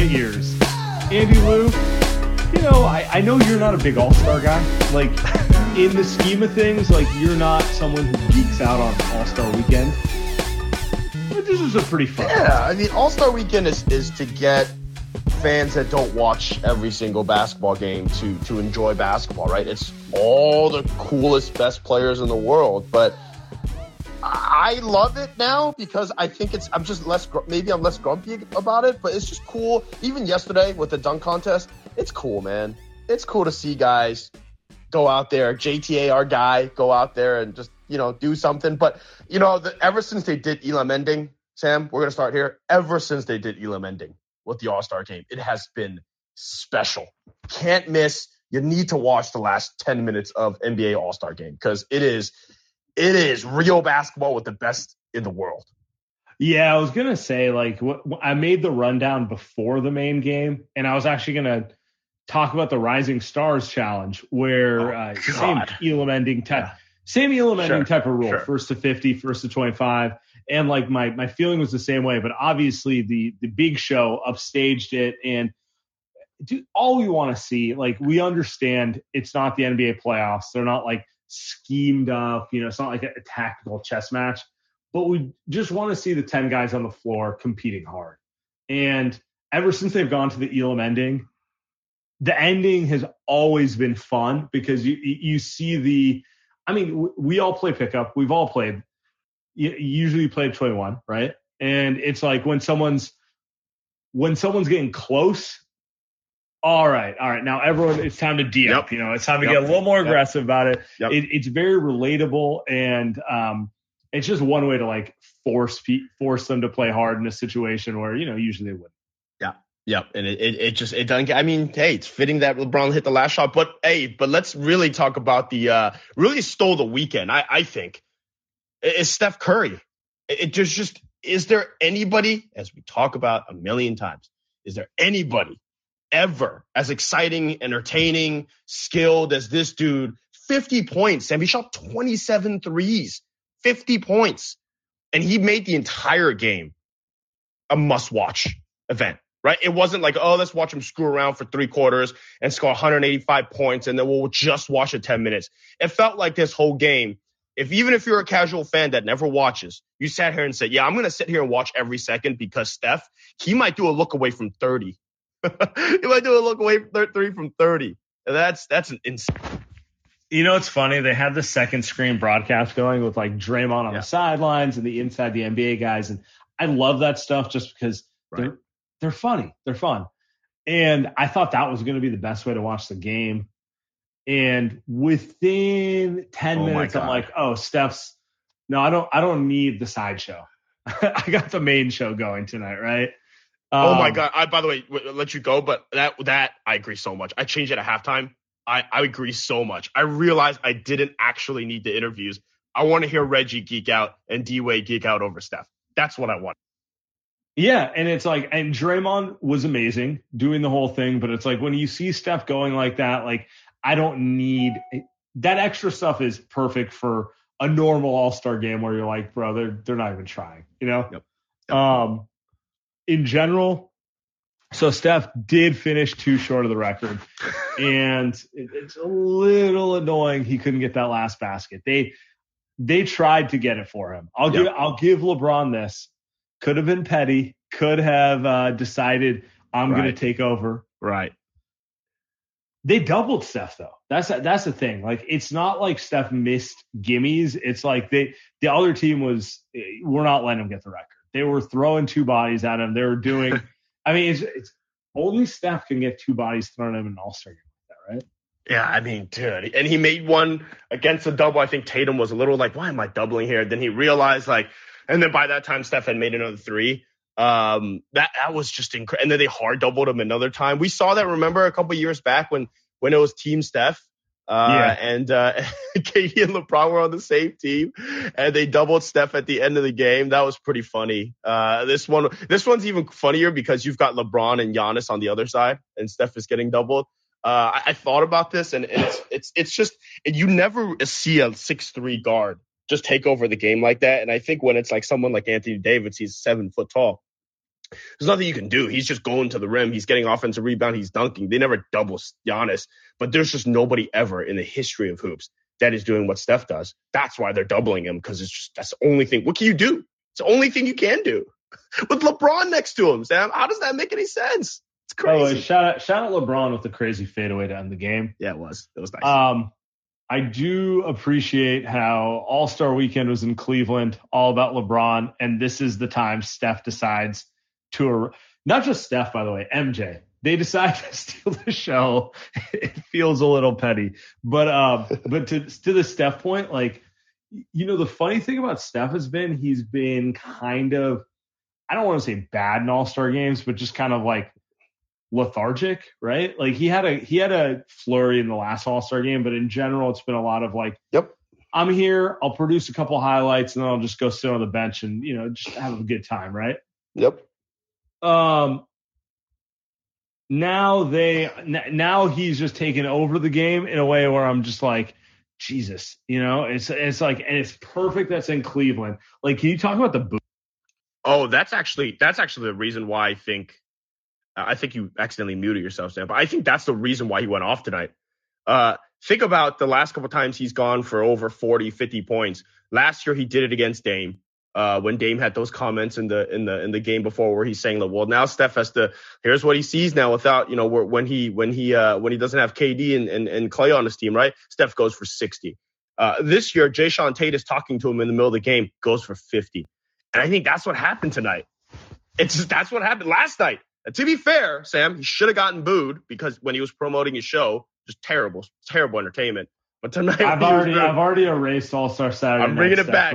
Light Years. Andy Liu, you know, I, I know you're not a big All Star guy. Like, in the scheme of things, like, you're not someone who geeks out on All Star Weekend. But this is a pretty fun. Yeah, I mean, All Star Weekend is, is to get fans that don't watch every single basketball game to to enjoy basketball, right? It's all the coolest, best players in the world, but I love it now because I think it's. I'm just less. Maybe I'm less grumpy about it, but it's just cool. Even yesterday with the dunk contest, it's cool, man. It's cool to see guys go out there. JTA, our guy, go out there and just you know do something. But you know, the, ever since they did Elam Ending, Sam, we're gonna start here. Ever since they did Elam Ending with the All Star game, it has been special. Can't miss. You need to watch the last 10 minutes of NBA All Star game because it is it is real basketball with the best in the world. Yeah, I was gonna say like what, I made the rundown before the main game, and I was actually gonna talk about the Rising Stars Challenge, where Oh, uh, same Elam ending type, Yeah. same Elam ending Sure, type of rule, sure. first to 50, first to 25, and like my my feeling was the same way, but obviously the the big show upstaged it and. Do all we want to see, like we understand, it's not the NBA playoffs. They're not like schemed up. You know, it's not like a, tactical chess match but we just want to see the 10 guys on the floor competing hard. And ever since they've gone to the Elam ending, the ending has always been fun because you you see the I mean we all play pickup. We've all played you usually play 21, right? And it's like when someone's when someone's getting close all right, all right. Now everyone, it's time to D up. Yep. You know, it's time to Yep. get a little more Yep. aggressive about it. Yep. it. It's very relatable, and um, it's just one way to like force force them to play hard in a situation where you know usually they wouldn't. Yeah. Yep, and it, it, it just it doesn't. get- I mean, hey, it's fitting that LeBron hit the last shot, but hey, but let's really talk about the uh really stole the weekend. I I think is Steph Curry. It, it just just is there anybody as we talk about a million times? Is there anybody ever as exciting, entertaining, skilled as this dude? 50 points, and he shot 27 threes, 50 points, and he made the entire game a must-watch event right? It wasn't like, oh, let's watch him screw around for three quarters and score 185 points and then we'll just watch it 10 minutes. It felt like this whole game, if even if you're a casual fan that never watches, you sat here and said, yeah, I'm going to sit here and watch every second because Steph, he might do a look away from 30. He might do a look away three from 30. And that's, that's an insane. You know, it's funny. They had the second screen broadcast going with like Draymond on Yeah. the sidelines and the inside the NBA guys, and I love that stuff just because Right. they're they're funny, they're fun, and I thought that was going to be the best way to watch the game. And within ten Oh my minutes, I'm like, oh, Steph's. No, I don't. I don't need the sideshow. I got the main show going tonight, right? Oh my Um, God. I, by the way, w- let you go, but that, that I agree so much. I changed it at halftime. I, I agree so much. I realized I didn't actually need the interviews. I want to hear Reggie geek out and D Wade geek out over Steph. That's what I want. Yeah, and it's like, and Draymond was amazing doing the whole thing, but it's like when you see Steph going like that, like I don't need that extra stuff is perfect for a normal All Star game where you're like, bro, they're they're not even trying, you know. Yep. Um, in general, so Steph did finish too short of the record, and it, it's a little annoying he couldn't get that last basket. They they tried to get it for him. I'll give I'll give LeBron this. Could have been petty. Could have uh, decided I'm right. going to take over. Right. They doubled Steph though. That's that's the thing. Like it's not like Steph missed gimmies. It's like they the other team was we're not letting him get the record. They were throwing two bodies at him. They were doing. I mean, it's, it's only Steph can get two bodies thrown at him in an All Star game like that, right? Yeah, I mean, dude, and he made one against the double. I think Tatum was a little like, why am I doubling here? Then he realized like, and then by that time, Steph had made another three. Um, that that was just incredible. And then they hard doubled him another time. We saw that. Remember a couple years back when when it was Team Steph. Uh, yeah. and uh, KD and LeBron were on the same team, and they doubled Steph at the end of the game. That was pretty funny. Uh, this one, this one's even funnier because you've got LeBron and Giannis on the other side, and Steph is getting doubled. Uh, I, I, thought about this, and, and, it's it's it's just you never see a six three guard just take over the game like that. And I think when it's like someone like Anthony Davis, he's seven foot tall. There's nothing you can do. He's just going to the rim. He's getting offensive rebound. He's dunking. They never double Giannis, but there's just nobody ever in the history of hoops that is doing what Steph does. That's why they're doubling him because it's just that's the only thing. What can you do? It's the only thing you can do with LeBron next to him, Sam. How does that make any sense? It's crazy. Oh, shout out, shout out LeBron with the crazy fadeaway to end the game. Yeah, it was. It was nice. Um, I do appreciate how All Star Weekend was in Cleveland, all about LeBron, and this is the time Steph decides to not just Steph, by the way, MJ. They decide to steal the show. It feels a little petty, but um, but to to the Steph point, like you know, the funny thing about Steph has been he's been kind of I don't want to say bad in All Star games, but just kind of like lethargic, right? Like he had a he had a flurry in the last All Star game, but in general, it's been a lot of like, yep, I'm here, I'll produce a couple highlights, and then I'll just go sit on the bench and you know just have a good time, right? Yep. Um. Now they now he's just taken over the game in a way where I'm just like, Jesus, you know, it's it's like and it's perfect that's in Cleveland. Like, can you talk about the boot? Oh, that's actually that's actually the reason why I think I think you accidentally muted yourself, Sam. But I think that's the reason why he went off tonight. Uh, think about the last couple times he's gone for over 40, 50 points. Last year he did it against Dame. Uh, when Dame had those comments in the in the in the game before where he's saying that well now Steph has to here's what he sees now without you know when he when he uh, when he doesn't have KD and, and, and Klay on his team right Steph goes for 60 uh, this year Jae'Sean Tate is talking to him in the middle of the game goes for 50 and I think that's what happened tonight it's just, that's what happened last night and to be fair, Sam, he should have gotten booed because when he was promoting his show, just terrible, terrible entertainment. But tonight, I've already, I've already erased All Star Saturday. I'm bringing it back.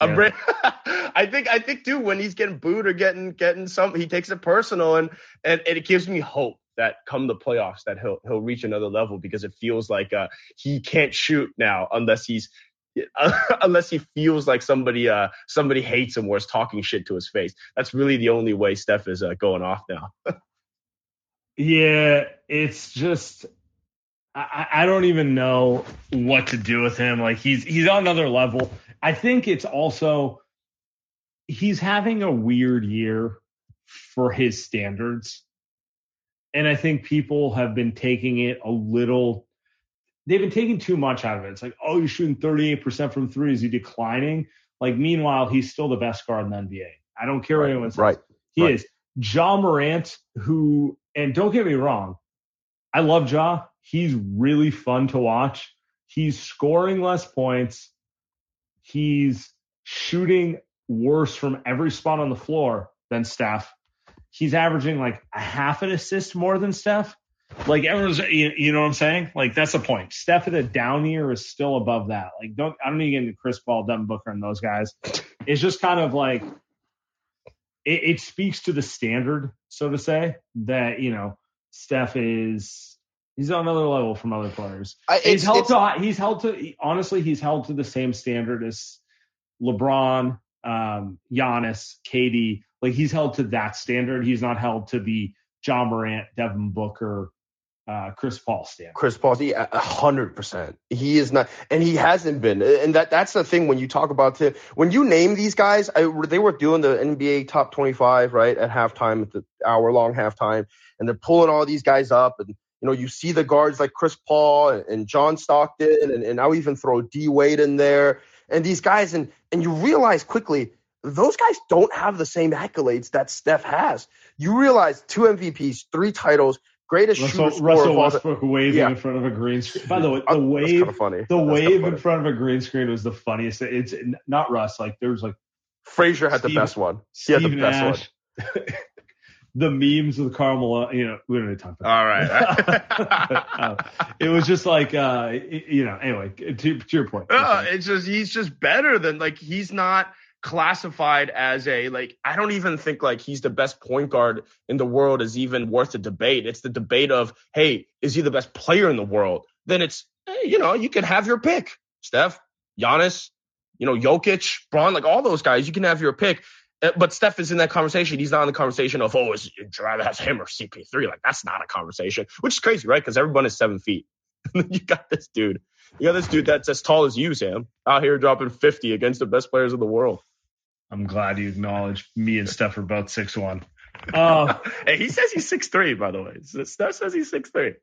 I'm I think, I think too, when he's getting booed or getting, getting some, he takes it personal, and, and and it gives me hope that come the playoffs that he'll he'll reach another level because it feels like uh, he can't shoot now unless he's unless he feels like somebody uh somebody hates him or is talking shit to his face. That's really the only way Steph is uh, going off now. yeah, it's just I, I don't even know what to do with him. Like he's he's on another level. I think it's also he's having a weird year for his standards. And I think people have been taking it a little they've been taking too much out of it. It's like, oh, you're shooting 38% from three. Is he declining? Like, meanwhile, he's still the best guard in the NBA. I don't care what anyone says. Right. He right. is. Ja Morant, who, and don't get me wrong, I love Ja. He's really fun to watch. He's scoring less points. He's shooting worse from every spot on the floor than Steph. He's averaging like a half an assist more than Steph. Like everyone's, you, know what I'm saying? Like that's the point. Steph at a down year is still above that. Like don't I don't need to get into Chris Paul, Devin Booker, and those guys. It's just kind of like it, it speaks to the standard, so to say, that you know Steph is he's on another level from other players. I, he's held to he's held to honestly he's held to the same standard as LeBron, um, Giannis, KD, Like he's held to that standard. He's not held to the Ja Morant, Devin Booker, uh, Chris Paul standard. Chris Paul, a hundred percent. He is not, and he hasn't been. And that that's the thing when you talk about the when you name these guys, I, they were doing the NBA top twenty five right at halftime at the hour long halftime, and they're pulling all these guys up, and you know you see the guards like Chris Paul and, and John Stockton, and, and I'll even throw D Wade in there, and these guys, and and you realize quickly those guys don't have the same accolades that Steph has. You realize two MVPs, three titles, greatest Russell, shooter Russell Westbrook waving yeah. in front of a green screen. By the way, uh, the wave, funny. the That's wave in front of a green screen was the funniest. It's not Russ. Like there was like Frazier had Steve, the best one. He had the best Nash. one. the memes of the Carmelo, you know, we don't need time for that. All right. uh, it was just like, uh, you know, anyway, to, to your point. Uh, it's just, he's just better than, like, he's not classified as a like I don't even think like he's the best point guard in the world is even worth a debate. It's the debate of hey, is he the best player in the world? Then it's hey, you know you can have your pick, Steph, Giannis, you know Jokic, Bron, like all those guys. You can have your pick. Uh, but Steph is in that conversation. He's not in the conversation of oh, is you rather have him or CP3? Like that's not a conversation, which is crazy, right? Because everyone is seven feet. you got this dude. You got this dude that's as tall as you, Sam, out here dropping 50 against the best players in the world. I'm glad you acknowledged me and Steph are both six one. Uh, hey, he says he's six three, by the way. Steph says he's six three.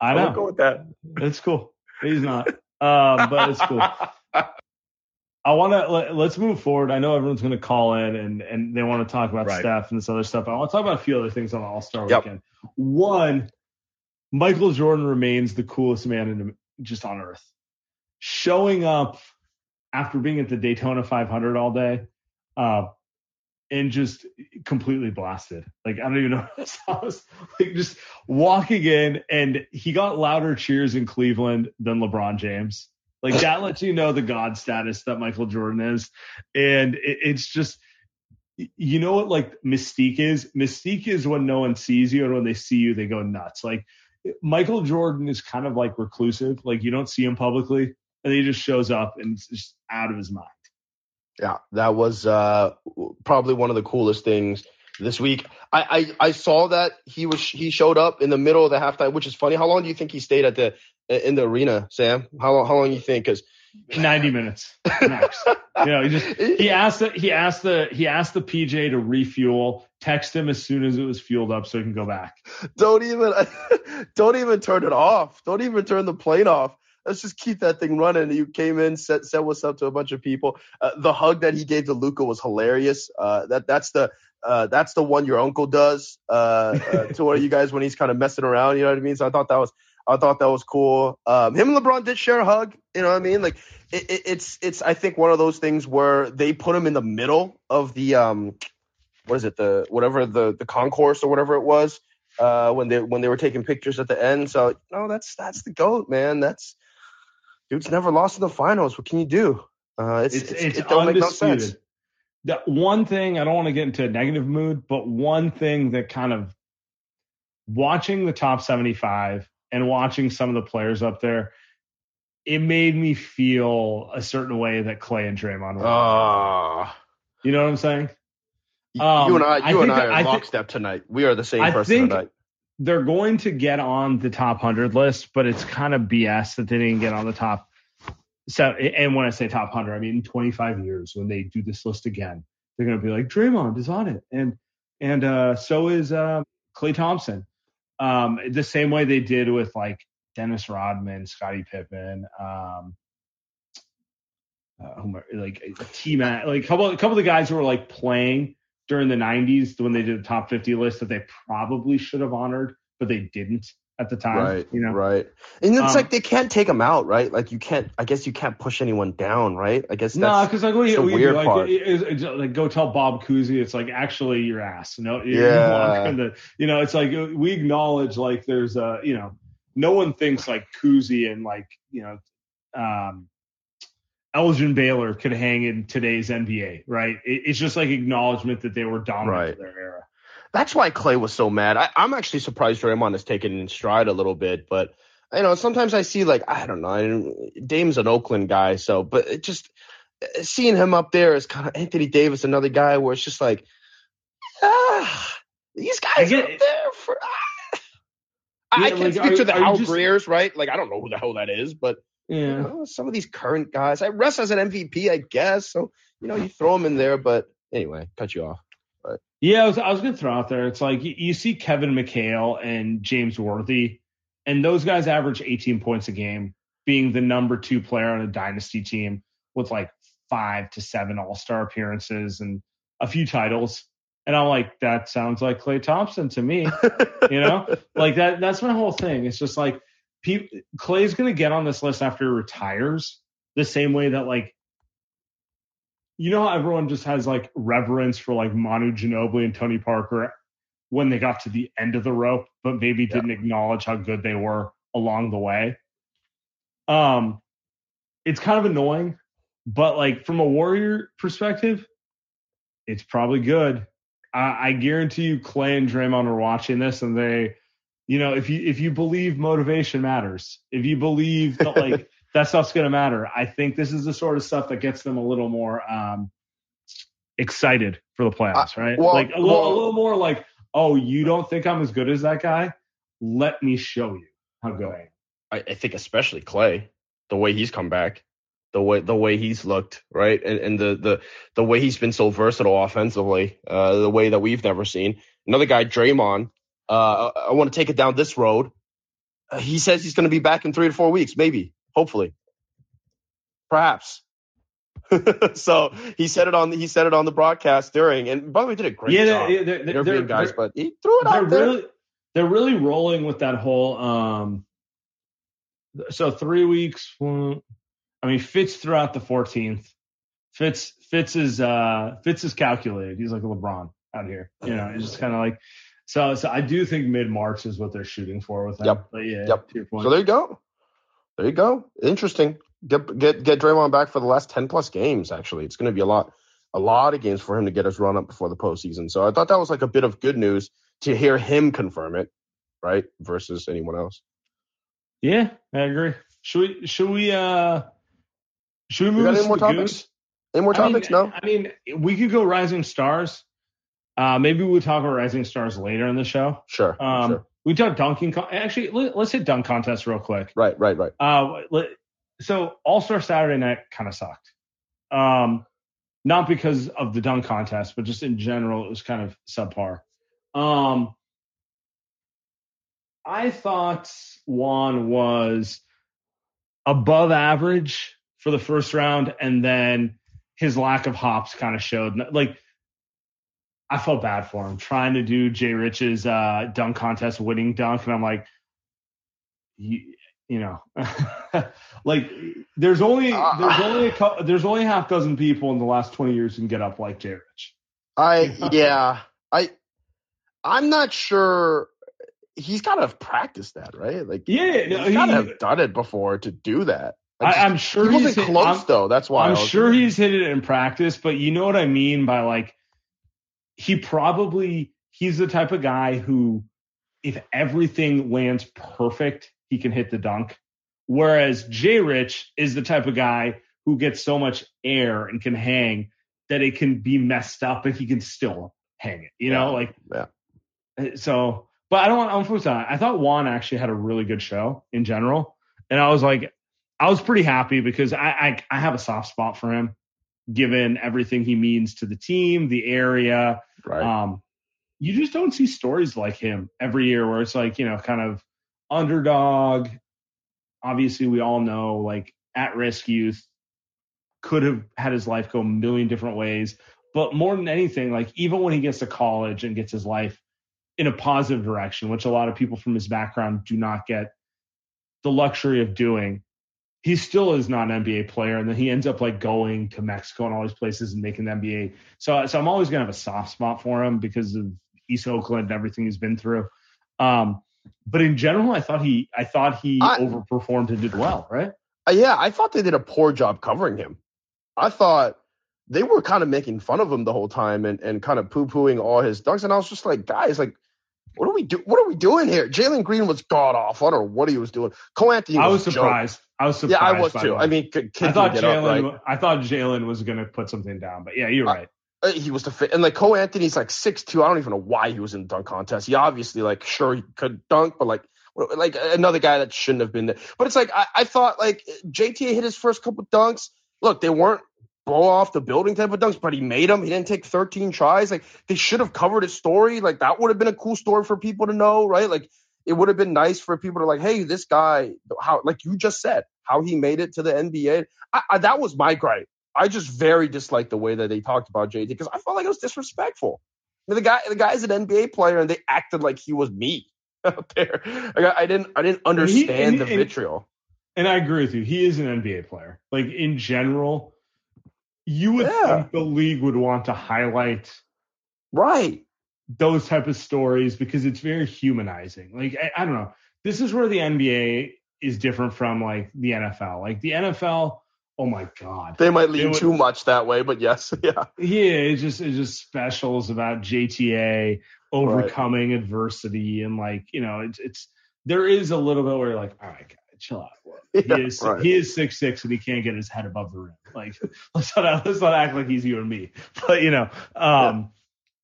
I know. I'll go with that. It's cool. He's not, um, but it's cool. I want to let, us move forward. I know everyone's going to call in and and they want to talk about right. Steph and this other stuff. I want to talk about a few other things on the All Star yep. weekend. One, Michael Jordan remains the coolest man in just on earth. Showing up after being at the Daytona 500 all day uh, and just completely blasted. Like I don't even know I was like just walking in, and he got louder cheers in Cleveland than LeBron James. Like that lets you know the god status that Michael Jordan is, and it, it's just you know what like mystique is. Mystique is when no one sees you, and when they see you, they go nuts. Like Michael Jordan is kind of like reclusive. Like you don't see him publicly, and he just shows up and it's just out of his mind. Yeah, that was uh, probably one of the coolest things this week. I, I, I saw that he was he showed up in the middle of the halftime, which is funny. How long do you think he stayed at the in the arena, Sam? How long how long do you think? Because 90 minutes max. you know, he just he asked the, he asked the he asked the PJ to refuel. Text him as soon as it was fueled up so he can go back. Don't even don't even turn it off. Don't even turn the plane off let's just keep that thing running. You came in, said, said what's up to a bunch of people. Uh, the hug that he gave to Luka was hilarious. Uh, that that's the uh, that's the one your uncle does uh, uh, to one of you guys when he's kind of messing around. You know what I mean? So I thought that was I thought that was cool. Um, him and LeBron did share a hug. You know what I mean? Like it, it, it's it's I think one of those things where they put him in the middle of the um what is it the whatever the the concourse or whatever it was uh when they when they were taking pictures at the end. So no, that's that's the goat, man. That's dude's never lost in the finals. What can you do? Uh, it's, it's, it's, it don't undisputed. make no sense. The one thing I don't want to get into a negative mood, but one thing that kind of watching the top 75 and watching some of the players up there, it made me feel a certain way that Klay and Draymond were. Uh, you know what I'm saying? Um, you and I, you I and I are I lockstep tonight. We are the same I person tonight they're going to get on the top 100 list, but it's kind of BS that they didn't get on the top. So, and when I say top 100, I mean in 25 years when they do this list again, they're going to be like Draymond is on it, and and uh, so is uh, Klay Thompson. Um, the same way they did with like Dennis Rodman, Scottie Pippen, um, uh, like T Mac, like a couple, a couple of the guys who were like playing during the 90s when they did the top 50 list that they probably should have honored, but they didn't at the time. Right. You know? Right. And it's um, like they can't take them out, right? Like you can't. I guess you can't push anyone down, right? I guess. No, because like we, the we weird like. It, it, it, like go tell Bob Cousy, it's like actually your ass. No, yeah. The, you know, it's like we acknowledge like there's a you know no one thinks like Cousy and like you know um Elgin Baylor could hang in today's NBA, right? it's just like acknowledgement that they were dominant right. in their era. That's why Klay was so mad. I, am actually surprised Draymond has taken in stride a little bit, but you know, sometimes I see like I don't know, Dame's an Oakland guy, so but it just seeing him up there is kind of Anthony Davis, another guy where it's just like uh, these guys are there for. Uh, yeah, I can like, speak to the Hal just, Greers, right? Like I don't know who the hell that is, but yeah, you know, some of these current guys. I Russ as an MVP, I guess. So you know, you throw him in there, but anyway, cut you off. Yeah, I was I was gonna throw out there. It's like you, you see Kevin McHale and James Worthy, and those guys average 18 points a game, being the number two player on a dynasty team with like five to seven All Star appearances and a few titles. And I'm like, that sounds like Klay Thompson to me. you know, like that. That's my whole thing. It's just like people, Klay's gonna get on this list after he retires, the same way that like you know how everyone just has like reverence for like Manu Ginobili and Tony Parker when they got to the end of the rope, but maybe didn't acknowledge how good they were along the way. Um, it's kind of annoying, but like from a Warrior perspective, it's probably good. I, I guarantee you, Klay and Draymond are watching this, and they, you know, if you if you believe motivation matters, if you believe that like that stuff's going to matter. I think this is the sort of stuff that gets them a little more um, excited for the playoffs, right? well, like a little, well, a little more like, oh, you don't think I'm as good as that guy? Let me show you how good I am. I, I think especially Klay, the way he's come back, the way the way he's looked, right, and, and the the the way he's been so versatile offensively, uh, the way that we've never seen. Another guy, Draymond. Uh, I, I want to take it down this road. Uh, he says he's going to be back in three to four weeks, maybe. Hopefully. Perhaps. so he said it on he said it on the broadcast during and by the way did a great yeah, job they're, they're, interviewing guys, but he threw it out there. Really, they're really rolling with that whole um so three weeks I mean Fitz throughout the 14th. Fitz Fitz is uh Fitz is calculated. He's like a LeBron out here. You know, it's just kind of like so so I do think mid March is what they're shooting for with that. Yep. But yeah, yep. So there you go. There you go. Interesting. Get get get Draymond back for the last ten plus games. Actually, it's going to be a lot, a lot of games for him to get his run up before the postseason. So I thought that was like a bit of good news to hear him confirm it, right? Versus anyone else. Yeah, I agree. Should we? Should we? uh Should we move? Any more topics? Goose? Any more topics? I mean, no. I mean, we could go Rising Stars. Uh, maybe we'll talk about Rising Stars later in the show. Sure. Um, sure. We talked dunking. Con- Actually, let, us hit dunk contest real quick. Right, right, right. Uh, so All Star Saturday night kind of sucked. Um, not because of the dunk contest, but just in general, it was kind of subpar. Um, I thought Juan was above average for the first round, and then his lack of hops kind of showed. Like I felt bad for him trying to do Jay Rich's uh, dunk contest winning dunk, and I'm like, you, you know, like there's only uh, there's only a couple, there's only a half dozen people in the last 20 years who can get up like Jay Rich. I yeah I I'm not sure he's got to have practiced that right like yeah no, he's got to have done it before to do that. I am sure he wasn't close I'm, though. That's why I'm sure he's hit it in practice, but you know what I mean by like he probably he's the type of guy who if everything lands perfect, he can hit the dunk. Whereas Jay Rich is the type of guy who gets so much air and can hang that it can be messed up and he can still hang it. You know, like yeah. Uh, so, but I don't want. I'm focused on. I thought Juan actually had a really good show in general, and I was like, I was pretty happy because I I, I have a soft spot for him given everything he means to the team, the area. Right. Um, you just don't see stories like him every year where it's like, you know, kind of underdog. Obviously, we all know like at risk youth could have had his life go a million different ways. But more than anything, like even when he gets to college and gets his life in a positive direction, which a lot of people from his background do not get the luxury of doing, he still is not an NBA player, and then he ends up like going to Mexico and all these places and making the NBA. So, so I'm always gonna have a soft spot for him because of East Oakland and everything he's been through. Um, but in general, I thought he, I thought he I, overperformed and did well, right? Uh, yeah, I thought they did a poor job covering him. I thought they were kind of making fun of him the whole time and, and kind of poo pooing all his dunks, and I was just like, guys, like what are we do? What are we doing here? Jalen Green was god off. I don't know what he was doing. Cole Anthony. I was, was surprised. I was surprised. Yeah, I was too. I mean, I thought Jalen. Right? I thought Jalen was going to put something down, but yeah, you're right. uh, he was the fit, and like Cole Anthony's like six two. I don't even know why he was in the dunk contest. He obviously like sure he could dunk, but like like another guy that shouldn't have been there. But it's like I, I thought like JTA hit his first couple dunks. Look, they weren't blow off the building type of dunks, but he made them. He didn't take 13 tries. Like they should have covered his story. Like that would have been a cool story for people to know, right? Like it would have been nice for people to like, hey, this guy, how like you just said, how he made it to the NBA. I, I, that was my gripe. I just very disliked the way that they talked about JT because I felt like it was disrespectful. I mean, the guy, the guy's an NBA player, and they acted like he was me out there. Like, I, didn't, I didn't understand and he, and, the vitriol. And I agree with you. He is an NBA player. Like in general, you would yeah. think the league would want to highlight right those type of stories because it's very humanizing. Like I, I don't know. This is where the NBA is different from like the NFL. Like the NFL, oh my god, they might lean would, too much that way, but yes, yeah, yeah. It's just it's just specials about JTA overcoming right. adversity and like you know it's it's there is a little bit where you're like, all right, guys, chill out. Yeah, he is right. he is six six and he can't get his head above the rim. Like let's not let's not act like he's you and me. But you know, um, yeah.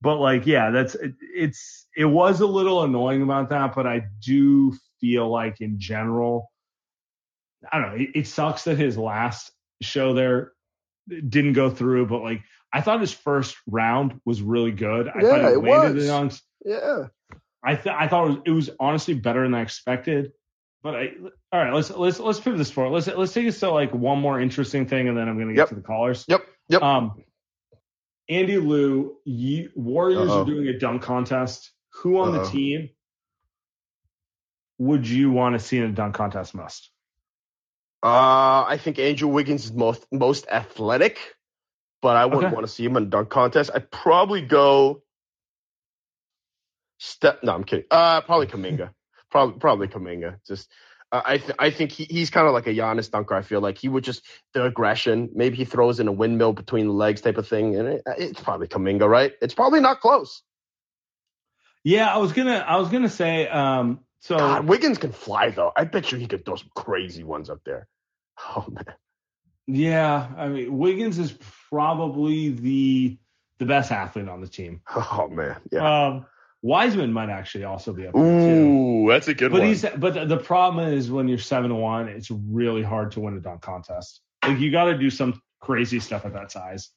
but like yeah, that's it, it's it was a little annoying about that, but I do feel like in general, I don't know. It, it sucks that his last show there didn't go through, but like I thought his first round was really good. I yeah, thought it, it was. Yeah. I th- I thought it was, it was honestly better than I expected. But I, all right, let's let's let's pivot this forward. Let's let's take us to like one more interesting thing, and then I'm gonna get yep. to the callers. Yep. Yep. Um, Andy Liu, you, Warriors Uh-oh. are doing a dunk contest. Who on Uh-oh. the team would you want to see in a dunk contest most? Uh, I think Andrew Wiggins is most most athletic, but I wouldn't okay. want to see him in a dunk contest. I'd probably go. Steph. No, I'm kidding. Uh, probably Kuminga. Probably probably Kuminga. Just uh, I th- I think he, he's kind of like a Giannis dunker. I feel like he would just the aggression. Maybe he throws in a windmill between the legs type of thing, and it, it's probably Kuminga, right? It's probably not close. Yeah, I was gonna I was gonna say um so God, Wiggins can fly though. I bet you he could throw some crazy ones up there. Oh man. Yeah, I mean Wiggins is probably the the best athlete on the team. Oh man, yeah. Um, Wiseman might actually also be up Ooh, that's a good but one. He's, but the problem is when you're seven to one, it's really hard to win a dunk contest. Like you got to do some crazy stuff at that size.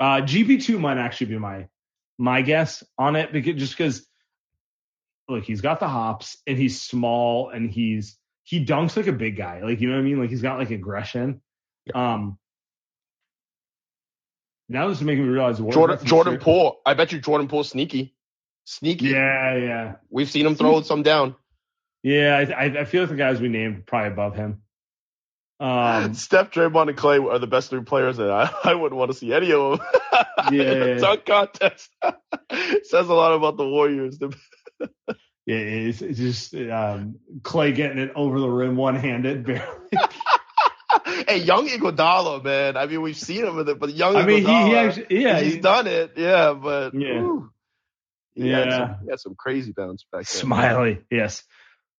Uh, GP two might actually be my my guess on it because just because look, he's got the hops and he's small and he's he dunks like a big guy. Like you know what I mean? Like he's got like aggression. Yeah. Um. Now this is making me realize Jordan Jordan Poole. I bet you Jordan Poole sneaky. Sneaky. Yeah, yeah. We've seen him throw some down. Yeah, I, I feel like the guys we named probably above him. Um, Steph, Draymond, and Klay are the best three players, and I, I wouldn't want to see any of them yeah, in dunk contest. Says a lot about the Warriors. yeah, it's, it's just um, Clay getting it over the rim one handed, barely. hey, young Iguodala, man. I mean, we've seen him with it, but young. I mean, Iguodala, he, he actually, yeah, he's he, done it. Yeah, but yeah. Whew. He yeah, had some, he had some crazy bounce back. There. Smiley, yes.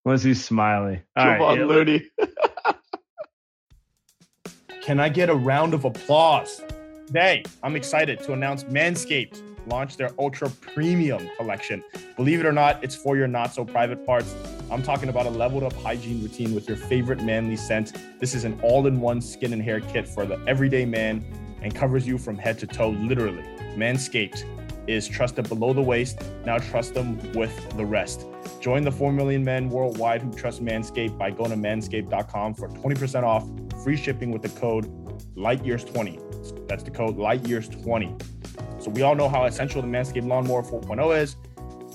Was he smiley? All right, yeah. Looney. Can I get a round of applause? Today, I'm excited to announce Manscaped launched their Ultra Premium collection. Believe it or not, it's for your not so private parts. I'm talking about a leveled up hygiene routine with your favorite manly scent. This is an all in one skin and hair kit for the everyday man and covers you from head to toe, literally. Manscaped is trust trusted below the waist. Now trust them with the rest. Join the 4 million men worldwide who trust Manscaped by going to manscaped.com for 20% off free shipping with the code LightYears20. That's the code LightYears20. So we all know how essential the Manscaped Lawnmower 4.0 is.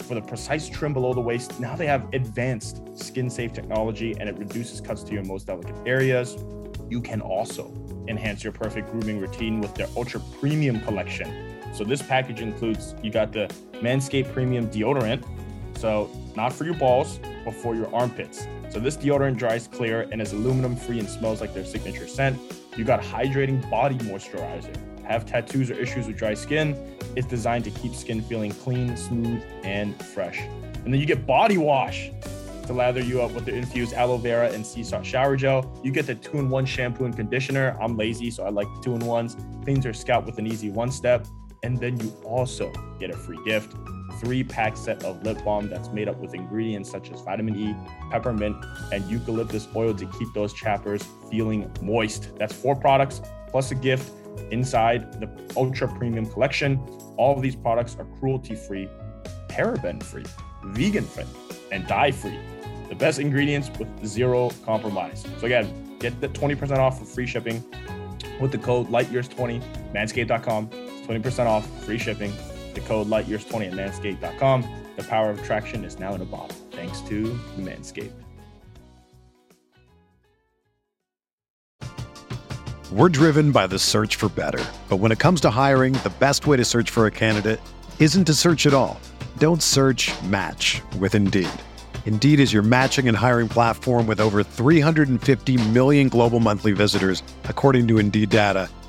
For the precise trim below the waist, now they have advanced skin safe technology and it reduces cuts to your most delicate areas. You can also enhance your perfect grooming routine with their Ultra Premium collection so this package includes you got the Manscaped Premium deodorant. So not for your balls, but for your armpits. So this deodorant dries clear and is aluminum free and smells like their signature scent. You got hydrating body moisturizer. Have tattoos or issues with dry skin? It's designed to keep skin feeling clean, smooth, and fresh. And then you get body wash to lather you up with the infused aloe vera and sea salt shower gel. You get the two in one shampoo and conditioner. I'm lazy, so I like two in ones. Cleans your scalp with an easy one step. And then you also get a free gift three pack set of lip balm that's made up with ingredients such as vitamin E, peppermint, and eucalyptus oil to keep those chappers feeling moist. That's four products plus a gift inside the ultra premium collection. All of these products are cruelty free, paraben free, vegan friendly, and dye free. The best ingredients with zero compromise. So, again, get the 20% off for free shipping with the code LightYears20, manscaped.com. 20% off, free shipping. The code LightYears20 at manscaped.com. The power of traction is now in a bottle, thanks to Manscaped. We're driven by the search for better. But when it comes to hiring, the best way to search for a candidate isn't to search at all. Don't search match with Indeed. Indeed is your matching and hiring platform with over 350 million global monthly visitors, according to Indeed data,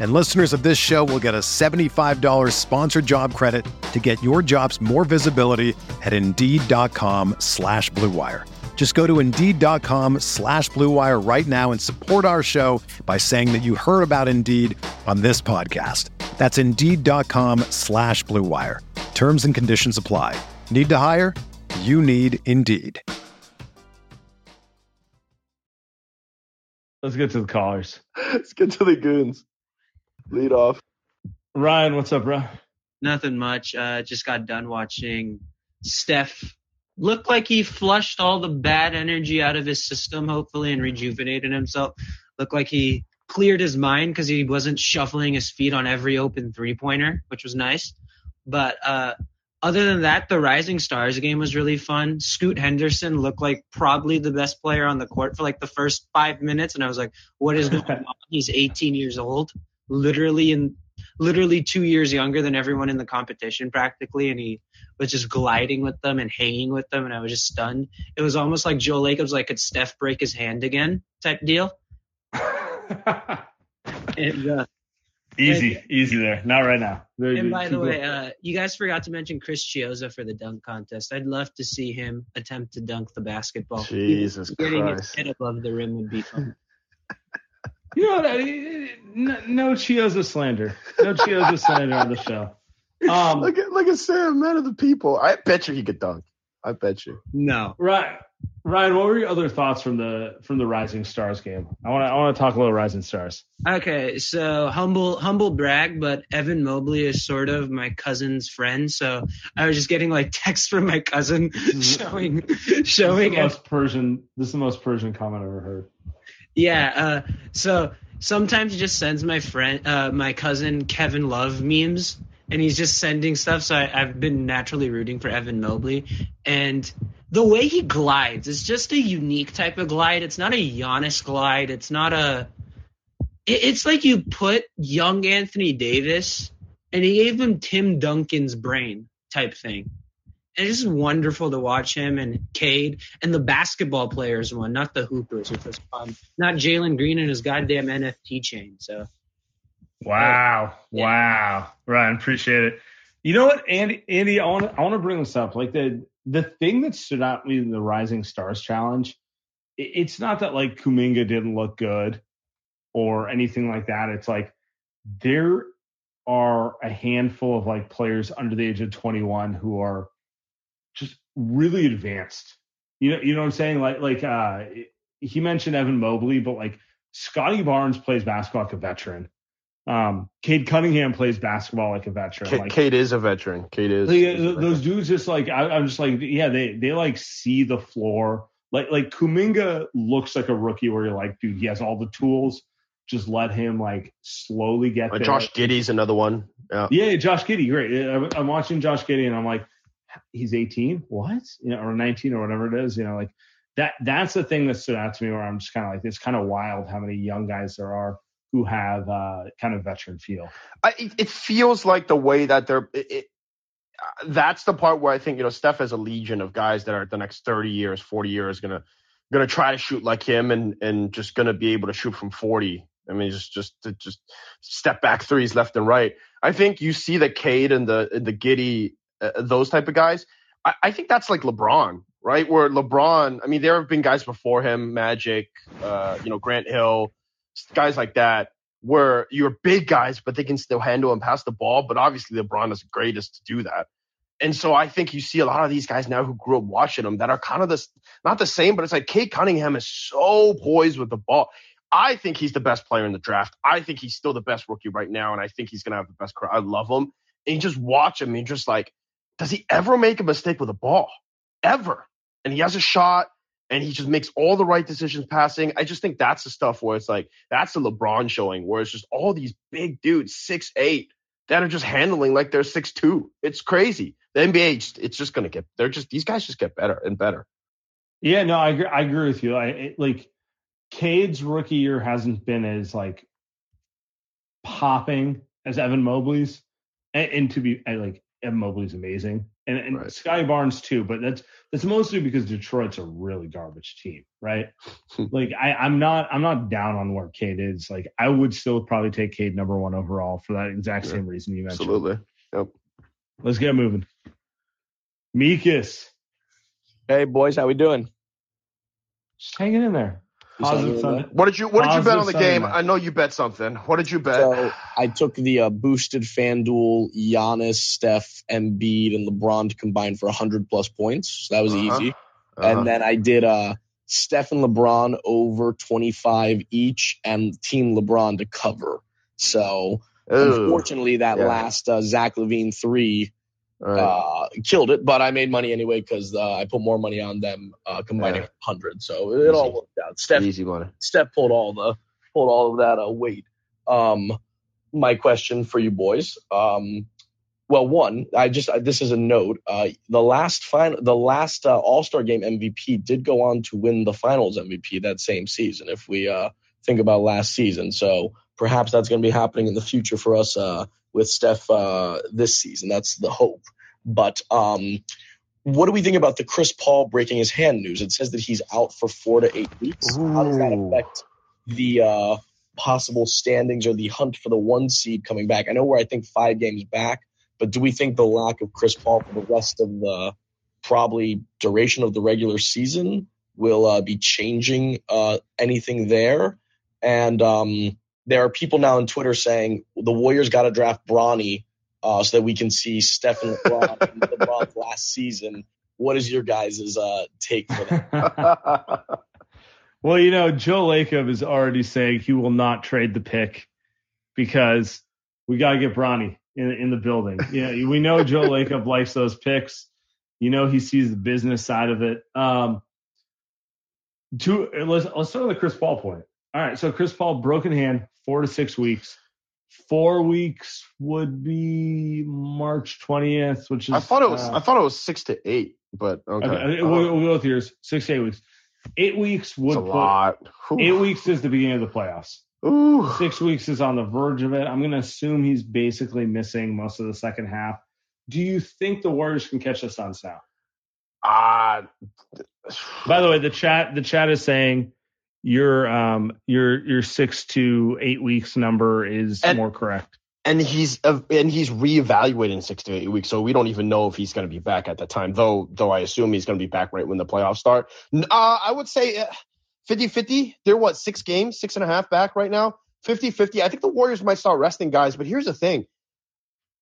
And listeners of this show will get a $75 sponsored job credit to get your jobs more visibility at Indeed.com slash BlueWire. Just go to Indeed.com slash BlueWire right now and support our show by saying that you heard about Indeed on this podcast. That's Indeed.com slash BlueWire. Terms and conditions apply. Need to hire? You need Indeed. Let's get to the callers. Let's get to the goons. Lead off. Ryan, what's up, bro? Nothing much. Uh, just got done watching Steph look like he flushed all the bad energy out of his system, hopefully, and rejuvenated himself. Looked like he cleared his mind because he wasn't shuffling his feet on every open three pointer, which was nice. But uh, other than that, the Rising Stars game was really fun. Scoot Henderson looked like probably the best player on the court for like the first five minutes, and I was like, "What is going on?" He's 18 years old, literally in literally two years younger than everyone in the competition practically, and he was just gliding with them and hanging with them, and I was just stunned. It was almost like Joe Lacob's like, could Steph break his hand again type deal. and, uh, easy, and, easy there. Not right now. Very and by the way, uh, you guys forgot to mention Chris Chiozza for the dunk contest. I'd love to see him attempt to dunk the basketball. Jesus Getting Christ. his head above the rim would be fun. You know, no, no Chiozza slander. No Chiozza slander on the show. Um, look at look at Sam, man of the people. I bet you he could dunk. I bet you. No. Right. Ryan, what were your other thoughts from the from the Rising Stars game? I want to I want to talk a little Rising Stars. Okay, so humble humble brag, but Evan Mobley is sort of my cousin's friend, so I was just getting like texts from my cousin showing showing. This is the most Persian. This is the most Persian comment I've ever heard. Yeah. Uh, so sometimes he just sends my friend, uh, my cousin Kevin Love memes, and he's just sending stuff. So I, have been naturally rooting for Evan Mobley, and the way he glides is just a unique type of glide. It's not a Giannis glide. It's not a. It, it's like you put young Anthony Davis, and he gave him Tim Duncan's brain type thing it's just wonderful to watch him and Cade and the basketball players one, not the hoopers, which was fun. Not Jalen Green and his goddamn NFT chain. So. Wow! Yeah. Wow! Ryan, appreciate it. You know what, Andy? Andy, I want to I want to bring this up. Like the the thing that stood out me in the Rising Stars Challenge, it's not that like Kuminga didn't look good or anything like that. It's like there are a handful of like players under the age of 21 who are really advanced. You know, you know what I'm saying? Like, like uh, he mentioned Evan Mobley, but like Scottie Barnes plays basketball like a veteran. Um, Cade Cunningham plays basketball like a veteran. Like, Cade is a veteran. Cade is. Like, those dudes just like I, am just like yeah they they like see the floor. Like like Kuminga looks like a rookie where you're like dude he has all the tools. Just let him like slowly get uh, there. Josh Giddey's another one. Yeah. Yeah, Josh Giddey, great. I'm watching Josh Giddey and I'm like he's 18 what you know or 19 or whatever it is you know like that that's the thing that stood out to me where i'm just kind of like it's kind of wild how many young guys there are who have uh, kind of veteran feel I, it feels like the way that they're it, that's the part where I think you know Steph has a legion of guys that are the next 30 years, 40 years gonna gonna try to shoot like him and and just gonna be able to shoot from 40. I mean, just just just step back threes left and right. I think you see the Cade and the the Giddey, uh, those type of guys. I, I think that's like LeBron, right? Where LeBron, I mean, there have been guys before him, Magic, uh, you know, Grant Hill, guys like that where you're big guys, but they can still handle and pass the ball. But obviously, LeBron is the greatest to do that. And so I think you see a lot of these guys now who grew up watching them that are kind of this, not the same, but it's like Cade Cunningham is so poised with the ball. I think he's the best player in the draft. I think he's still the best rookie right now, and I think he's gonna have the best career. I love him. And you just watch him, and just like, does he ever make a mistake with a ball? Ever? And he has a shot and he just makes all the right decisions passing. I just think that's the stuff where it's like that's the LeBron showing, where it's just all these big dudes, six eight, that are just handling like they're six two. It's crazy. The NBA, it's just gonna get. They're just these guys just get better and better. Yeah, no, I agree. I agree with you. I it, like Cade's rookie year hasn't been as like popping as Evan Mobley's, and, and to be like Evan Mobley's amazing, and, and right. Scottie Barnes too. But that's that's mostly because Detroit's a really garbage team, right? Hmm. like I, I'm not I'm not down on where Cade is. Like I would still probably take Cade number one overall for that exact yeah, same reason you mentioned. Absolutely. Yep. Let's get moving. Meekus. Hey boys, how we doing? Just hanging in there. What did you What did you bet on the game? I know you bet something. What did you bet? So I took the uh, boosted FanDuel Giannis, Steph, Embiid, and LeBron to combine for 100 plus points. So that was uh-huh. easy. Uh-huh. And then I did uh, Steph and LeBron over 25 each, and Team LeBron to cover. So Ooh. unfortunately, that yeah. last uh, Zach LaVine three Right. Uh, killed it, but I made money anyway because uh, I put more money on them uh, combining yeah. hundred, so it all worked out. Steph, Easy money. Steph pulled all the pulled all of that uh, weight. Um, my question for you boys. Um, well, one, I just this is a note. Uh, the last final, the last uh, All Star Game MVP did go on to win the Finals MVP that same season. If we uh, think about last season, so perhaps that's going to be happening in the future for us uh, with Steph uh, this season. That's the hope. But um, what do we think about the Chris Paul breaking his hand news? It says that he's out for four to eight weeks. Ooh. How does that affect the uh, possible standings or the hunt for the one seed coming back? I know we're I think five games back, but do we think the lack of Chris Paul for the rest of the probably duration of the regular season will uh, be changing uh, anything there? And um, there are people now on Twitter saying the Warriors got to draft Bronny uh, so that we can see Stephen LeBron, LeBron's last season. What is your guys' uh, take for that? well, you know, Joe Lacob is already saying he will not trade the pick because we got to get Bronny in, in the building. Yeah, we know Joe Lacob likes those picks. You know, he sees the business side of it. Um, to let's let's start with the Chris Paul point. All right, so Chris Paul broken hand, four to six weeks. Four weeks would be March twentieth, which is. I thought it was. Uh, I thought it was six to eight, but okay. okay we'll, we'll, go with yours. Six to eight weeks. Eight weeks would put, lot. Eight weeks is the beginning of the playoffs. Ooh. Six weeks is on the verge of it. I'm going to assume he's basically missing most of the second half. Do you think the Warriors can catch us on now? Uh, By the way, the chat the chat is saying your um your your six to eight weeks number is and, more correct. And he's uh, and he's reevaluating in six to eight weeks, so we don't even know if he's going to be back at that time. Though though I assume he's going to be back right when the playoffs start. Uh, I would say 50-50. Uh, They're what six games, six and a half back right now. 50-50. I think the Warriors might start resting guys, but here's the thing.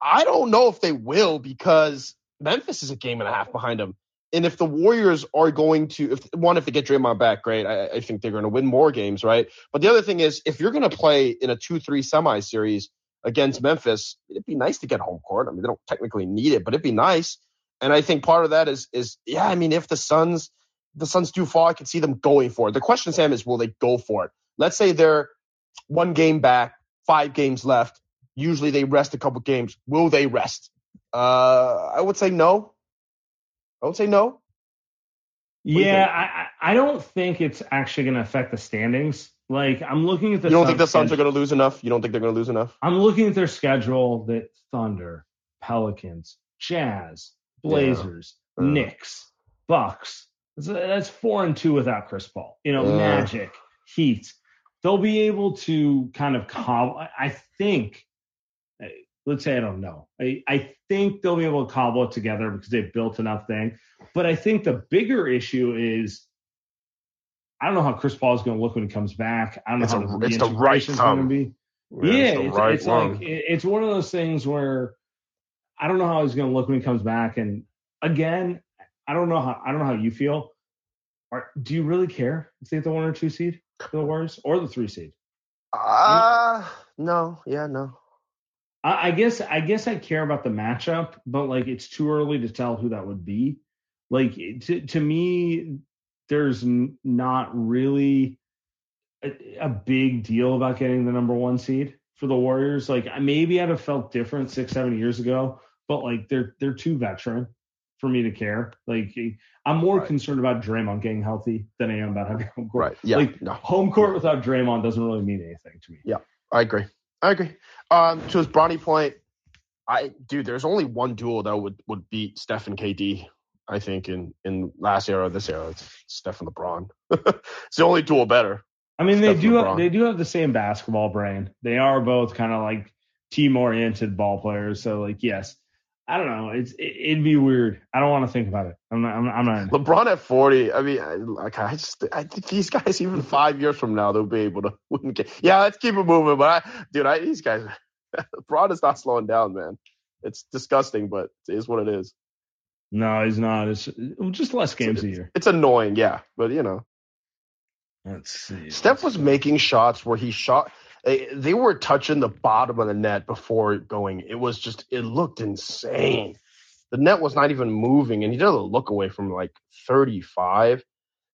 I don't know if they will because Memphis is a game and a half behind them and if the Warriors are going to, if one, if they get Draymond back, great. I, I think they're going to win more games, right? But the other thing is, if you're going to play in a two-three semi series against Memphis, it'd be nice to get home court. I mean, they don't technically need it, but it'd be nice. And I think part of that is, is yeah. I mean, if the Suns, the Suns do fall, I can see them going for it. The question, Sam, is will they go for it? Let's say they're one game back, five games left. Usually they rest a couple games. Will they rest? Uh, I would say no. I would say no. Yeah, I, I don't think it's actually going to affect the standings. Like I'm looking at the. You don't think the Suns schedule. are going to lose enough? You don't think they're going to lose enough? I'm looking at their schedule. That Thunder, Pelicans, Jazz, Blazers, yeah. Uh. Knicks, Bucks. That's four and two without Chris Paul. You know, yeah. Magic, Heat. They'll be able to kind of cobble. I think. Let's say I don't know. I, I think they'll be able to cobble it together because they've built enough thing. But I think the bigger issue is I don't know how Chris Paul is going to look when he comes back. I don't it's know how a, it's the right going to be. Yeah, yeah it's, right it's like it's one of those things where I don't know how he's going to look when he comes back. And again, I don't know how I don't know how you feel. Are, do you really care if they get the one or two seed for the Warriors or the three seed? Uh no, yeah, no. I, I guess I guess I care about the matchup, but like it's too early to tell who that would be. Like eh, to to me, there's not really a, a, big deal about getting the number one seed for the Warriors. Like maybe I'd have felt different six, seven years ago, but like they're they're too veteran for me to care. Like eh, I'm more right. concerned about Draymond getting healthy than I am about having home court. Right. Yeah. Like no. home court without Draymond doesn't really mean anything to me. Yeah, I agree. I agree. Um, to his Bronny point, I dude, there's only one duel that would would beat Steph and KD I think in in last era, this era, it's Steph and LeBron. it's the only duel better. I mean, Steph they do have, they do have the same basketball brain. They are both kind of like team oriented ball players. So like, yes, I don't know. It's it, would be weird. I don't want to think about it. I'm not. I'm, I'm not. LeBron at 40. I mean, I, like I just I think these guys even five years from now they'll be able to win. Yeah, let's keep it moving. But I, dude, I these guys, LeBron is not slowing down, man. It's disgusting, but it is what it is. No, he's not. It's just less games it's, a year. It's annoying, yeah, but you know. Let's see. Steph was making shots where he shot. Eh, they were touching the bottom of the net before going. It was just. It looked insane. The net was not even moving, and he did a look away from like 35.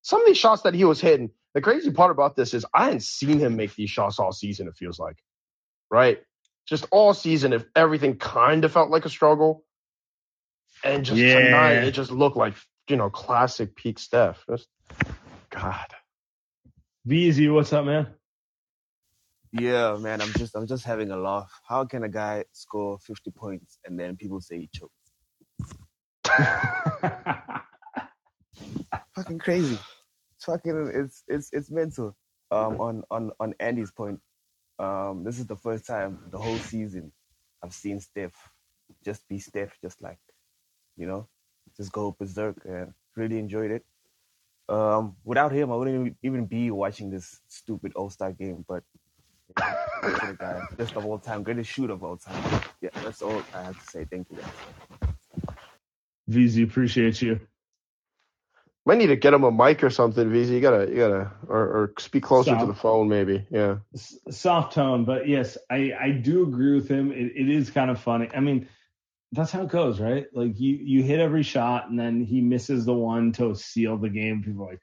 Some of these shots that he was hitting. The crazy part about this is I hadn't seen him make these shots all season. It feels like, right? Just all season, if everything kind of felt like a struggle and just yeah. tonight, it just looked like, you know, classic peak Steph. Just, God. VZ, what's up, man? Yeah, man, I'm just I'm just having a laugh. How can a guy score 50 points and then people say he choked? fucking crazy. It's fucking it's it's it's mental. Um on on on Andy's point, um this is the first time the whole season I've seen Steph just be Steph just like you know, just go berserk and really enjoyed it. Um, without him, I wouldn't even be watching this stupid All Star game. But yeah, guy, best of all time, greatest shooter of all time. Yeah, that's all I have to say. Thank you guys. VZ, appreciate you. Might need to get him a mic or something, VZ. You gotta, you gotta, or, or speak closer Soft. to the phone, maybe. Yeah. Soft tone, but yes, I I do agree with him. It, it is kind of funny. I mean, that's how it goes, right? Like you you hit every shot and then he misses the one to seal the game. People are like,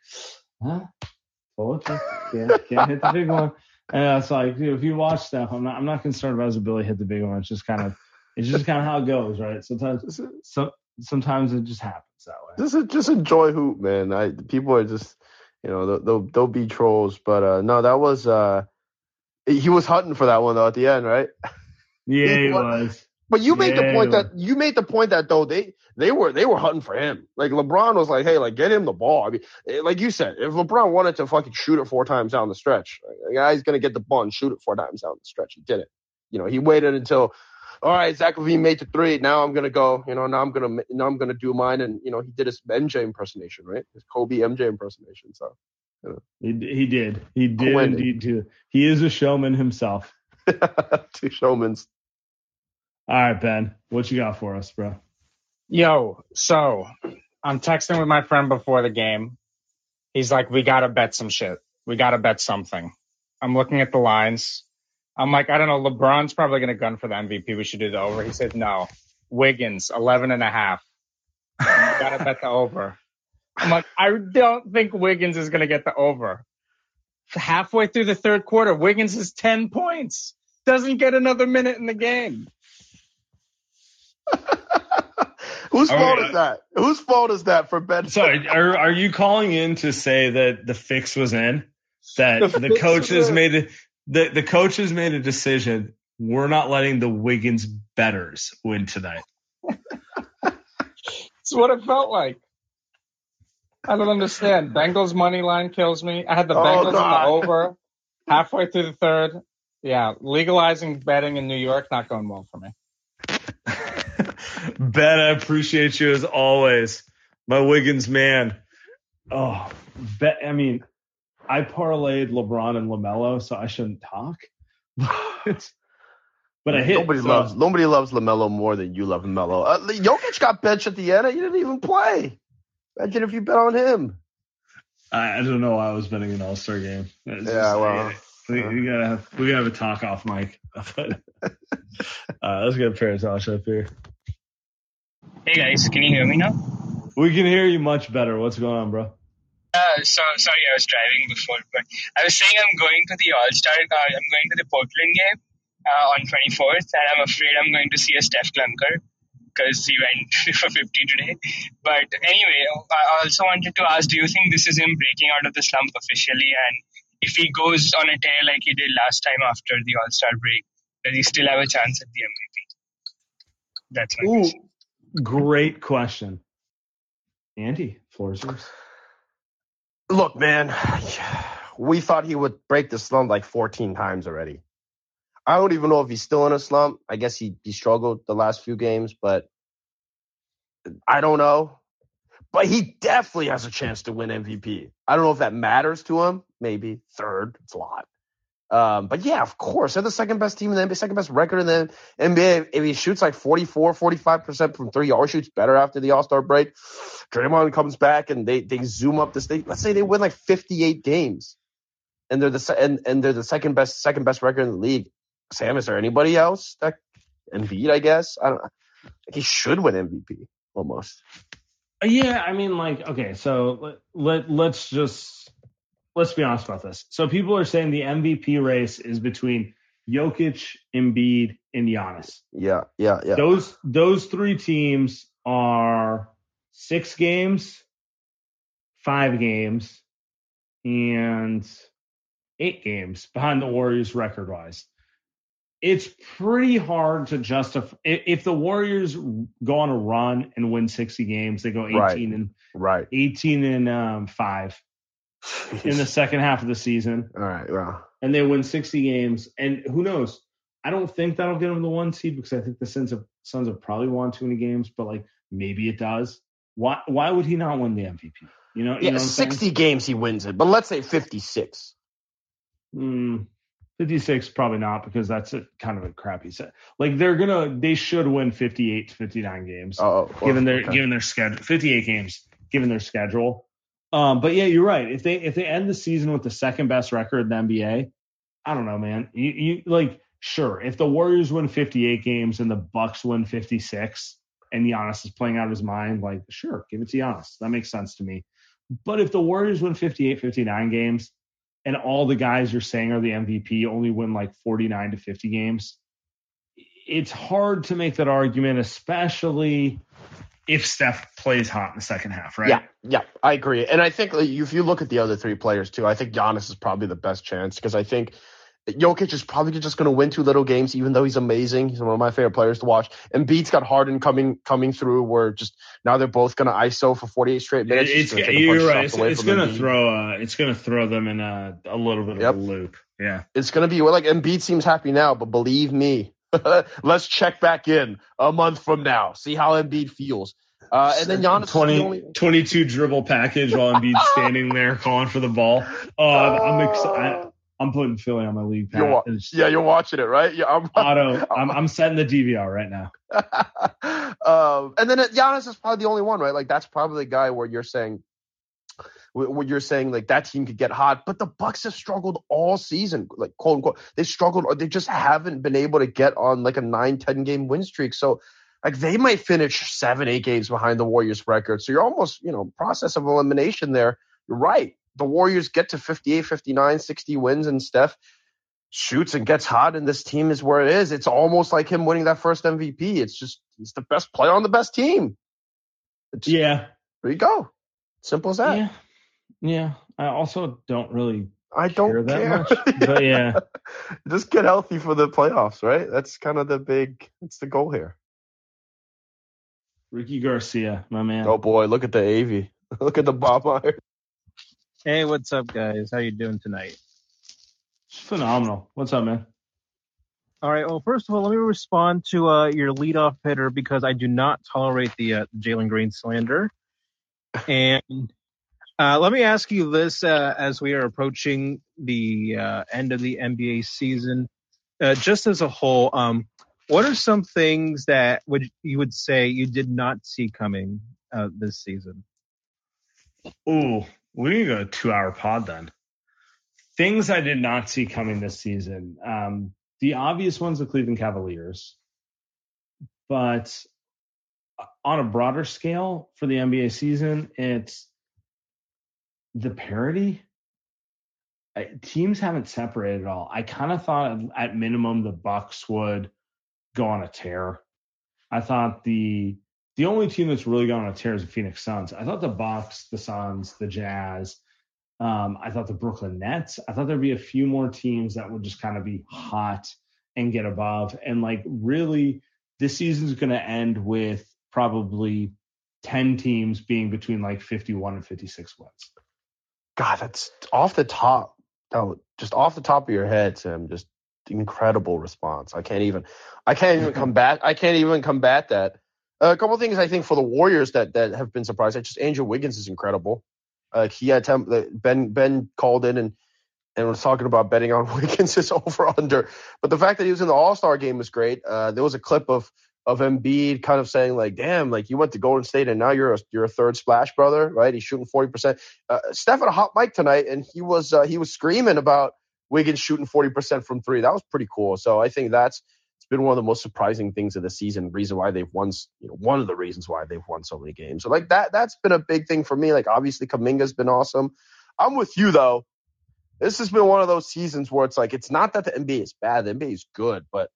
huh? Told you. Can't, can't hit the big one. And it's like if you watch stuff, I'm not I'm not concerned about his ability to hit the big one. It's just kind of it's just kind of how it goes, right? Sometimes so sometimes it just happens that way. Just just enjoy hoop, man. I people are just you know they'll they'll, they'll be trolls, but uh no, that was uh he was hunting for that one though at the end, right? Yeah, he, he was. But you made yeah. the point that you made the point that though they they were they were hunting for him. Like LeBron was like, hey, like get him the ball. I mean, eh, like you said, if LeBron wanted to fucking shoot it four times down the stretch, the guy's gonna get the ball and shoot it four times down the stretch. He did it. You know, he waited until, all right, Zach LaVine made the three. Now I'm gonna go. You know, now I'm gonna now I'm gonna do mine. And you know, he did his MJ impersonation, right? His Kobe MJ impersonation. So. You know. He he did he did indeed too. He is a showman himself. Two showmans. All right, Ben, what you got for us, bro? Yo, so I'm texting with my friend before the game. He's like, we gotta bet some shit. We gotta bet something. I'm looking at the lines. I'm like, I don't know. LeBron's probably gonna gun for the MVP. We should do the over. He said no. Wiggins, 11 and a half. gotta bet the over. I'm like, I don't think Wiggins is gonna get the over. Halfway through the third quarter, Wiggins is 10 points. Doesn't get another minute in the game. Whose fault is that? Whose fault is that for Ben? Sorry, are are you calling in to say that the fix was in? That the, the coaches made a, the the coaches made a decision. We're not letting the Wiggins betters win tonight. It's what it felt like. I don't understand. Bengals money line kills me. I had the Oh, Bengals in the over halfway through the third. Yeah, legalizing betting in New York not going well for me. Ben, I appreciate you as always. My Wiggins man. Oh, bet, I mean, I parlayed LeBron and LaMelo, so I shouldn't talk. but but I hit. Nobody so- loves nobody loves LaMelo more than you love LaMelo. Uh, Jokic got benched at the end. He didn't even play. Imagine if you bet on him. I, I don't know why I was betting an All Star game. It's Yeah, just- well, we, we gotta have we gotta have a talk off mic. But, uh, let's get a pair of Paratosh up here. Hey guys, can you hear me now? We can hear you much better. What's going on, bro? Uh, so sorry, I was driving before, but I was saying I'm going to the All Star. Uh, I'm going to the Portland game uh, on 24th, and I'm afraid I'm going to see a Steph Clunker because he went for 50 today. But anyway, I also wanted to ask: Do you think this is him breaking out of the slump officially? And if he goes on a tear like he did last time after the All Star break, does he still have a chance at the MVP? That's my Ooh, question. Great question. Andy, floor is yours. Look, man, we thought he would break the slump like 14 times already. I don't even know if he's still in a slump. I guess he, he struggled the last few games, but I don't know. But he definitely has a chance to win MVP. I don't know if that matters to him. Maybe third. It's a lot. Um, but yeah, of course, they're the second best team in the NBA, second best record in the NBA. If he shoots like 44, 45% from three, or shoots better after the All Star break, Draymond comes back and they, they zoom up this thing. Let's say they win like 58 games and they're the, and, and they're the second best, second best record in the league. Sam, is there anybody else that Embiid, I guess? I don't he should win MVP almost. Yeah, I mean, like, okay, so let, let let's just let's be honest about this. So people are saying the MVP race is between Jokic, Embiid, and Giannis. Yeah, yeah, yeah. Those those three teams are six games, five games, and eight games behind the Warriors record wise. It's pretty hard to justify if, the Warriors go on a run and win 60 games, they go 18 Right. and Right. 18 and um, five in the second half of the season, All right, well, and they win 60 games. And who knows? I don't think that'll get them the one seed because I think the Suns have Suns have probably won too many games, but like maybe it does. Why why would he not win the MVP? You know, you yeah, know what I'm saying? 60 games he wins it, but let's say 56. Mm, 56 probably not because that's a kind of a crappy set. Like they're gonna they should win 58 to 59 games Oh, well, given their okay. given their schedule 58 games given their schedule. Um, but yeah, you're right. If they if they end the season with the second best record in the NBA, I don't know, man. You you like sure if the Warriors win 58 games and the Bucks win 56 and Giannis is playing out of his mind, like sure, give it to Giannis. That makes sense to me. But if the Warriors win 58, 59 games and all the guys you're saying are the MVP only win like 49 to 50 games, it's hard to make that argument, especially if Steph plays hot in the second half, right? Yeah, yeah, I agree. And I think if you look at the other three players too, I think Giannis is probably the best chance because I think Jokic is probably just going to win two little games, even though he's amazing. He's one of my favorite players to watch. Embiid's got Harden coming coming through, where just now they're both going to ISO for 48 straight minutes. It's, Just gonna take a bunch you're right. It's, it's gonna throw uh, it's gonna throw them in a, a little bit of Yep. a loop. Yeah. It's going to be like Embiid seems happy now, but believe me, let's check back in a month from now, see how Embiid feels. Uh, and then Giannis is the only- 22 dribble package while Embiid's standing there calling for the ball. Uh, I'm excited. I'm putting Philly on my league You're pass. It's Yeah, you're watching it, right? Yeah, I'm, auto. I'm, I'm setting the DVR right now. um, and then Giannis is probably the only one, right? Like that's probably the guy where you're saying, wh- where you're saying like that team could get hot, but the Bucks have struggled all season, like quote unquote. They struggled, or they just haven't been able to get on like a nine, 10 game win streak. So like they might finish seven, eight games behind the Warriors record. So you're almost, you know, process of elimination there. You're right. The Warriors get to 58, 59, 60 wins, and Steph shoots and gets hot, and this team is where it is. It's almost like him winning that first MVP. It's just he's the best player on the best team. It's, Yeah. There you go. Simple as that. Yeah. Yeah. I also don't really I don't care that care. much. But yeah. just get healthy for the playoffs, right? That's kind of the big. It's the goal here. Ricky Garcia, my man. Oh boy, look at the AV. Look at the Bob Meyer. Hey, what's up, guys? How you doing tonight? Phenomenal. What's up, man? All right. Well, first of all, let me respond to uh, your leadoff hitter because I do not tolerate the uh, Jalen Green slander. And uh, let me ask you this: uh, as we are approaching the uh, end of the NBA season, uh, just as a whole, um, what are some things that would you would say you did not see coming uh, this season? Ooh, we need a two-hour pod then. Things I did not see coming this season. Um, the obvious ones, the Cleveland Cavaliers, but on a broader scale for the NBA season, it's the parity. Teams haven't separated at all. I kind of thought at minimum the Bucks would go on a tear. I thought the the only team that's really gone on a tear is the Phoenix Suns. I thought the Bucks, the Suns, the Jazz, um, I thought the Brooklyn Nets. I thought there'd be a few more teams that would just kind of be hot and get above. And like really, this season's going to end with probably ten teams being between like 51 and 56 wins. God, that's off the top. Oh, just off the top of your head, Tim. Just incredible response. I can't even. I can't even combat. I can't even combat that. Uh, a couple of things I think for the Warriors that that have been surprised. Just Andrew Wiggins is incredible. Uh, he had Ben Ben called in and and was talking about betting on Wiggins is over under. But the fact that he was in the All Star game was great. Uh, there was a clip of of Embiid kind of saying like, "Damn, like you went to Golden State and now you're a you're a third splash brother, right?" He's shooting forty percent. Uh, Steph had a hot mic tonight, and he was uh, he was screaming about Wiggins shooting forty percent from three. That was pretty cool. So I think that's it's been one of the most surprising things of the season. Reason why they've won, you know, one of the reasons why they've won so many games. So like that that's been a big thing for me. Like obviously Kuminga's been awesome. I'm with you though. This has been one of those seasons where it's like it's not that the NBA is bad. The NBA is good, but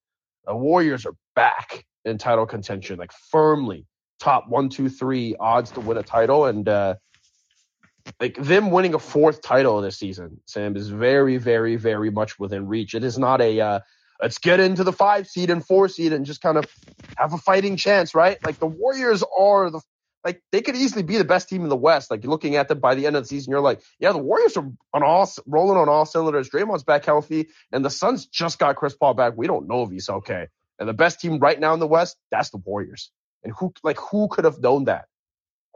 the Warriors are back in title contention, like firmly top one, two, three odds to win a title, and uh, like them winning a fourth title this season, Sam is very, very, very much within reach. It is not a uh, let's get into the five seed and four seed and just kind of have a fighting chance, right? Like the Warriors are the like they could easily be the best team in the West. Like looking at them by the end of the season, you're like, yeah, the Warriors are on all rolling on all cylinders. Draymond's back healthy, and the Suns just got Chris Paul back. We don't know if he's okay. And the best team right now in the West, that's the Warriors. And who like who could have known that?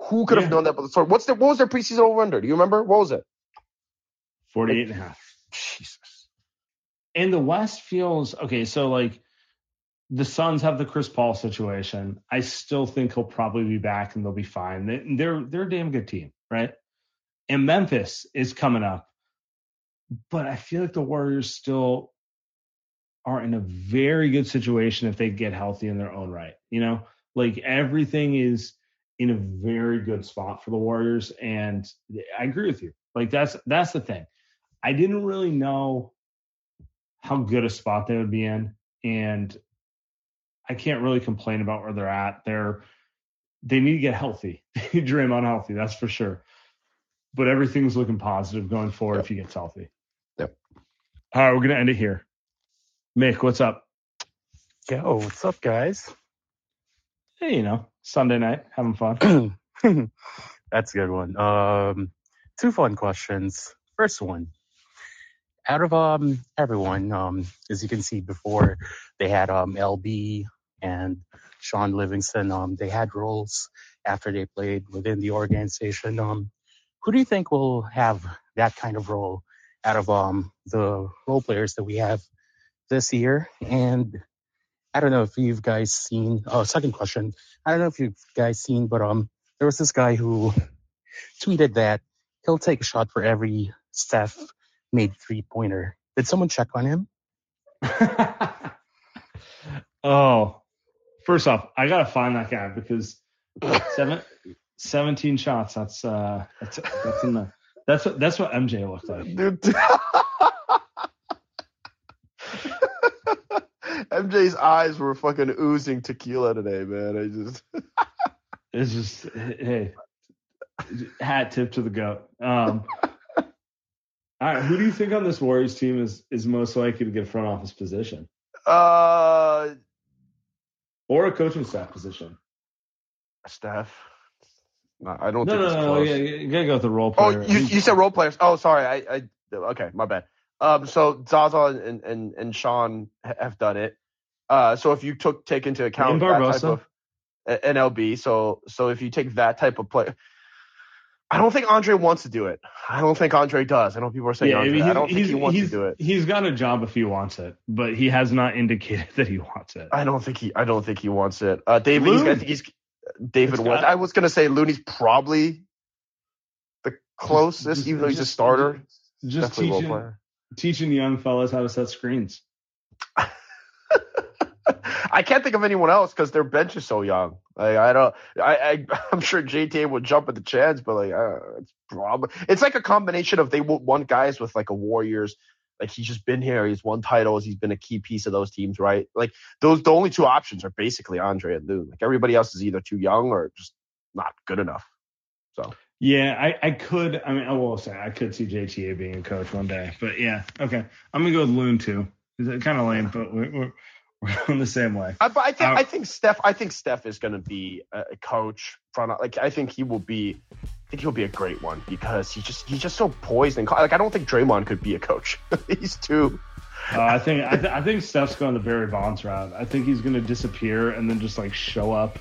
Who could have Yeah. known that? But sorry, what's the what was their preseason over under? Do you remember? What was it? 48 and a half. Jesus. And the West feels okay. So like the Suns have the Chris Paul situation. I still think he'll probably be back and they'll be fine. They, they're they're a damn good team, right? And Memphis is coming up, but I feel like the Warriors still are in a very good situation if they get healthy in their own right. You know, like everything is in a very good spot for the Warriors, and I agree with you. Like that's that's the thing. I didn't really know how good a spot they would be in, and I can't really complain about where they're at. They're they need to get healthy. They need Draymond healthy, that's for sure. But everything's looking positive going forward Yep. if he gets healthy. Yep. All right, we're gonna end it here. Mick, what's up? Yo, what's up, guys? Hey, you know, Sunday night, having fun. That's a good one. Um, two fun questions. First one, out of um everyone, um, as you can see before, they had um LB and Shaun Livingston. Um, they had roles after they played within the organization. Um, who do you think will have that kind of role out of um the role players that we have this year? And I don't know if you've guys seen. Oh, second question. I don't know if you've guys seen, but um, there was this guy who tweeted that he'll take a shot for every Steph made three pointer. Did someone check on him? oh, first off, I gotta find that guy because seven, 17 shots. That's uh, that's that's in the that's what that's what MJ looked like. MJ's eyes were fucking oozing tequila today, man. I just It's just hey, hat tip to the goat. Um, all right, who do you think on this Warriors team is is most likely to get a front office position uh or a coaching staff position? Staff. No, I don't No, think no, it's no, close. Yeah, you gotta go with the role Oh, you, you said role players. Oh, sorry. I, I okay, my bad. Um, so Zaza and and and Shaun have done it. Uh, so if you took take into account that type of NLB, so so if you take that type of play, I don't think Andre wants to do it. I don't think Andre does. I know people are saying yeah, Andre. I don't think he wants to do it. He's got a job if he wants it, but he has not indicated that he wants it. I don't think he. I don't think he wants it. Uh, David. He's, I think he's David. Got- I was gonna say Looney's probably the closest, Just- even though he's a starter. Just teaching, teaching young fellas how to set screens. I can't think of anyone else because their bench is so young. Like I don't. I, I I'm sure JTA would jump at the chance, but like uh, it's probably it's like a combination of they want guys with like a Warriors. Like he's just been here. He's won titles. He's been a key piece of those teams, right? Like those, the only two options are basically Andre and Loon. Like everybody else is either too young or just not good enough. So Yeah, I, I could. I mean, I will say I could see JTA being a coach one day, but yeah, okay. I'm gonna go with Loon too. It's kind of lame, but we're, we're on the same way. I, but I think I think Steph I think Steph is going to be a, coach front like I think he will be I think he'll be a great one because he just he's just so poised and like I don't think Draymond could be a coach. he's too Uh, I think I, th- I think Steph's going the Barry Bonds route. I think he's gonna disappear and then just like show up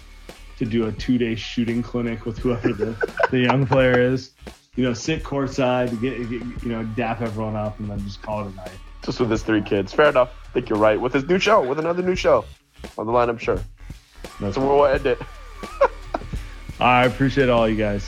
to do a two day shooting clinic with whoever the, the young player is. You know, sit courtside, get, get you know, dap everyone up, and then just call it a night. Just with his three kids. Fair enough. I think you're right. With his new show, with another new show on the line, I'm sure. That's So we'll end it. I appreciate all you guys.